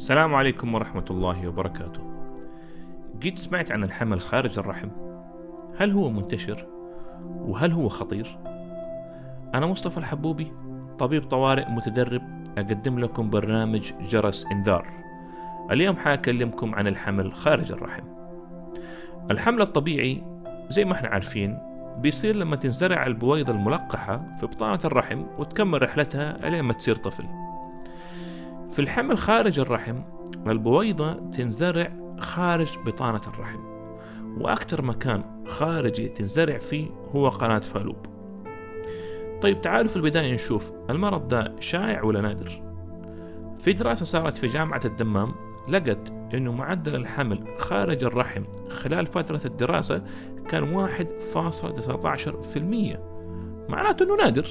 السلام عليكم ورحمة الله وبركاته. قد سمعت عن الحمل خارج الرحم؟ هل هو منتشر؟ وهل هو خطير؟ أنا مصطفى الحبوبي طبيب طوارئ متدرب أقدم لكم برنامج جرس إنذار. اليوم حأكلمكم عن الحمل خارج الرحم. الحمل الطبيعي زي ما إحنا عارفين بيصير لما تنزرع البويضة الملقحة في بطانة الرحم وتكمل رحلتها لين ما تصير طفل. في الحمل خارج الرحم البويضة تنزرع خارج بطانة الرحم. وأكثر مكان خارجي تنزرع فيه هو قناة فالوب. طيب تعالوا في البداية نشوف المرض ده شائع ولا نادر. في دراسة صارت في جامعة الدمام لقت أنه معدل الحمل خارج الرحم خلال فترة الدراسة كان 1.19% معناته أنه نادر.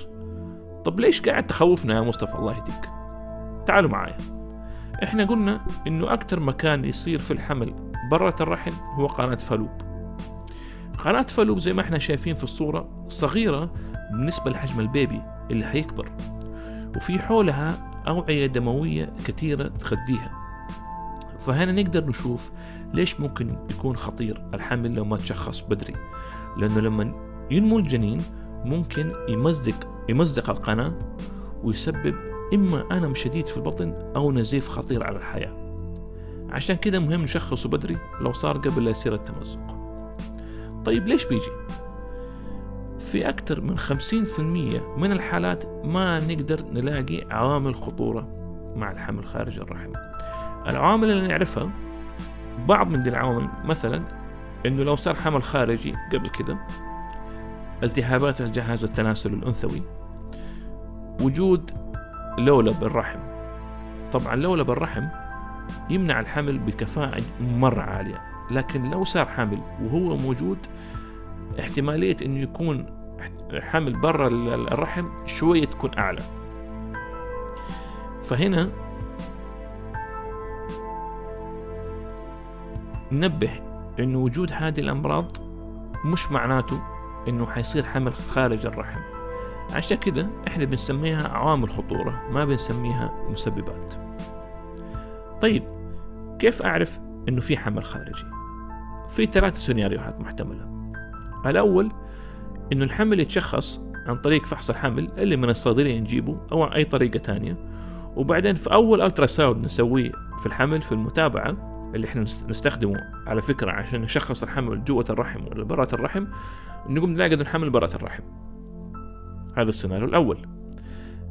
طب ليش قاعد تخوفنا يا مصطفى؟ الله يهديك. تعالوا معايا. إحنا قلنا إنه أكتر مكان يصير في الحمل برة الرحم هو قناة فالوب. قناة فالوب زي ما إحنا شايفين في الصورة صغيرة بالنسبة لحجم البيبي اللي هيكبر وفي حولها أوعية دموية كثيرة تخديها. فهنا نقدر نشوف ليش ممكن يكون خطير الحمل لو ما تشخص بدري. لأنه لما ينمو الجنين ممكن يمزق يمزق القناة ويسبب إما ألم شديد في البطن أو نزيف خطير على الحياة. عشان كده مهم نشخصه بدري لو صار قبل لا يصير التمزق. طيب ليش بيجي؟ في أكثر من 50% من الحالات ما نقدر نلاقي عوامل خطورة مع الحمل خارج الرحم العوامل اللي نعرفها بعض من دي العوامل مثلا إنه لو صار حمل خارجي قبل كده التهابات الجهاز التناسلي الأنثوي وجود لولب الرحم طبعا لولب الرحم يمنع الحمل بكفاءة مرة عالية لكن لو صار حمل وهو موجود احتمالية إنه يكون حمل برا الرحم شوية تكون أعلى. فهنا ننبه إنه وجود هذه الأمراض مش معناته إنه حيصير حمل خارج الرحم. عشان كده إحنا بنسميها عوامل خطورة ما بنسميها مسببات. طيب كيف أعرف إنه في حمل خارجي؟ في ثلاث سيناريوهات محتملة. الأول إنه الحمل يتشخص عن طريق فحص الحمل اللي من الصيدلية نجيبه أو أي طريقة تانية. وبعدين في أول ultrasound نسويه في الحمل في المتابعة اللي إحنا نستخدمه على فكرة عشان نشخص الحمل جوة الرحم ولا برة الرحم نقوم نلاقي إنه الحمل برة الرحم. هذا السيناريو الأول.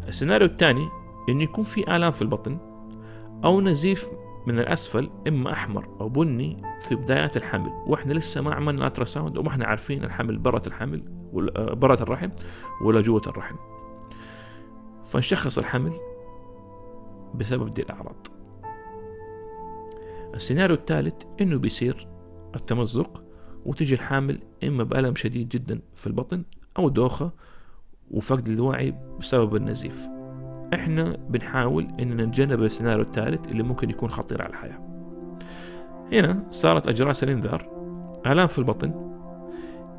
السيناريو الثاني إنه يكون في آلام في البطن أو نزيف من الأسفل إما أحمر أو بني في بدايات الحمل. وإحنا لسه ما عملنا ال ultrasound وما إحنا عارفين الحمل برة الحمل ولا برة الرحم ولا جوة الرحم. فنشخص الحمل بسبب دي الأعراض. السيناريو الثالث إنه بيصير التمزق وتجي الحامل إما بألم شديد جدا في البطن أو دوخة وفقد الوعي بسبب النزيف. إحنا بنحاول ان نتجنب السيناريو الثالث اللي ممكن يكون خطير على الحياة. هنا صارت اجراس الانذار آلام في البطن.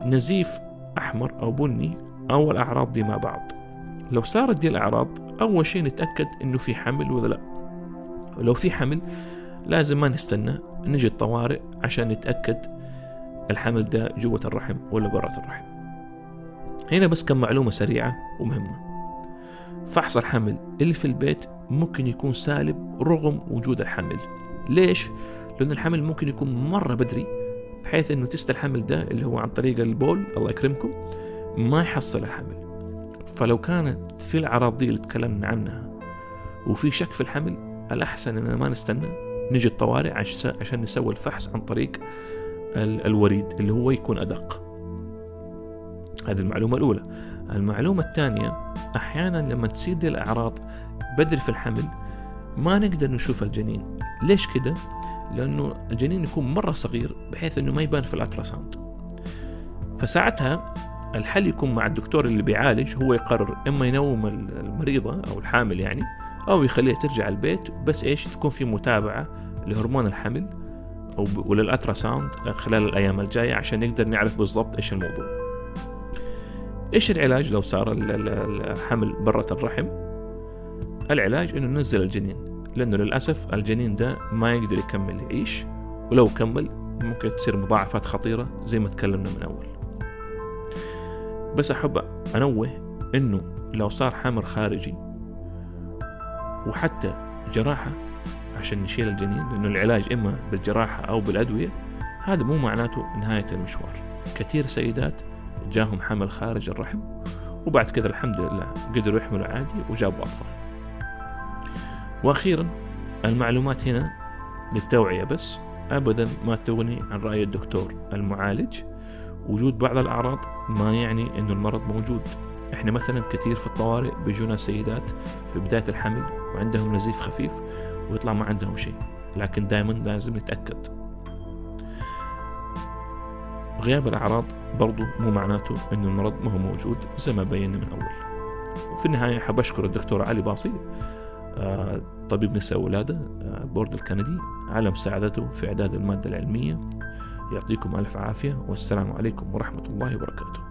نزيف أحمر أو بني أو الأعراض دي مع بعض. لو صارت دي الأعراض أول شيء نتأكد إنه في حمل ولا لا. ولو في حمل لازم ما نستنى. نجي الطوارئ عشان نتأكد الحمل ده جوة الرحم ولا برة الرحم. هنا بس كم معلومة سريعة ومهمة. فحص الحمل اللي في البيت ممكن يكون سالب رغم وجود الحمل. ليش؟ لأن الحمل ممكن يكون مرة بدري بحيث أنه تست الحمل ده اللي هو عن طريق البول الله يكرمكم ما يحصل الحمل. فلو كانت في الأعراض دي اللي تكلمنا عنها وفي شك في الحمل الأحسن أننا ما نستنى نجي الطوارئ عشان نسوي الفحص عن طريق الوريد اللي هو يكون أدق. هذه المعلومة الأولى. المعلومة الثانية أحيانا لما تصير دي الأعراض بدري في الحمل ما نقدر نشوف الجنين. ليش كده؟ لأنه الجنين يكون مرة صغير بحيث أنه ما يبان في ال ultrasound فساعتها الحل يكون مع الدكتور اللي بيعالج هو يقرر إما ينوم المريضة أو الحامل يعني أو يخليها ترجع البيت بس إيش؟ تكون في متابعة لهرمون الحمل أو ولل ultrasound خلال الأيام الجاية عشان نقدر نعرف بالضبط إيش الموضوع. إيش العلاج لو صار الحمل برة الرحم؟ العلاج إنه ننزل الجنين لأنه للأسف الجنين ده ما يقدر يكمل يعيش ولو كمل ممكن تصير مضاعفات خطيرة زي ما تكلمنا من أول. بس أحب أنوه إنه لو صار حمل خارجي وحتى جراحة عشان نشيل الجنين لأنه العلاج إما بالجراحة أو بالأدوية هذا مو معناته نهاية المشوار. كثير سيدات جاهم حمل خارج الرحم وبعد كذا الحمد لله قدروا يحملوا عادي وجابوا أطفال. وأخيرا المعلومات هنا للتوعية بس. أبدا ما تغني عن رأي الدكتور المعالج. وجود بعض الأعراض ما يعني أنه المرض موجود. إحنا مثلا كثير في الطوارئ بيجونا سيدات في بداية الحمل وعندهم نزيف خفيف ويطلع ما عندهم شيء لكن دائما لازم نتأكد غياب الأعراض برضو مو معناته أنه المرض ما هو موجود زي ما بينا من أول. وفي النهاية حاب أشكر الدكتور علي باصي آه، طبيب نساء ولادة آه، بورد الكندي على مساعدته في إعداد المادة العلمية. يعطيكم ألف عافية والسلام عليكم ورحمة الله وبركاته.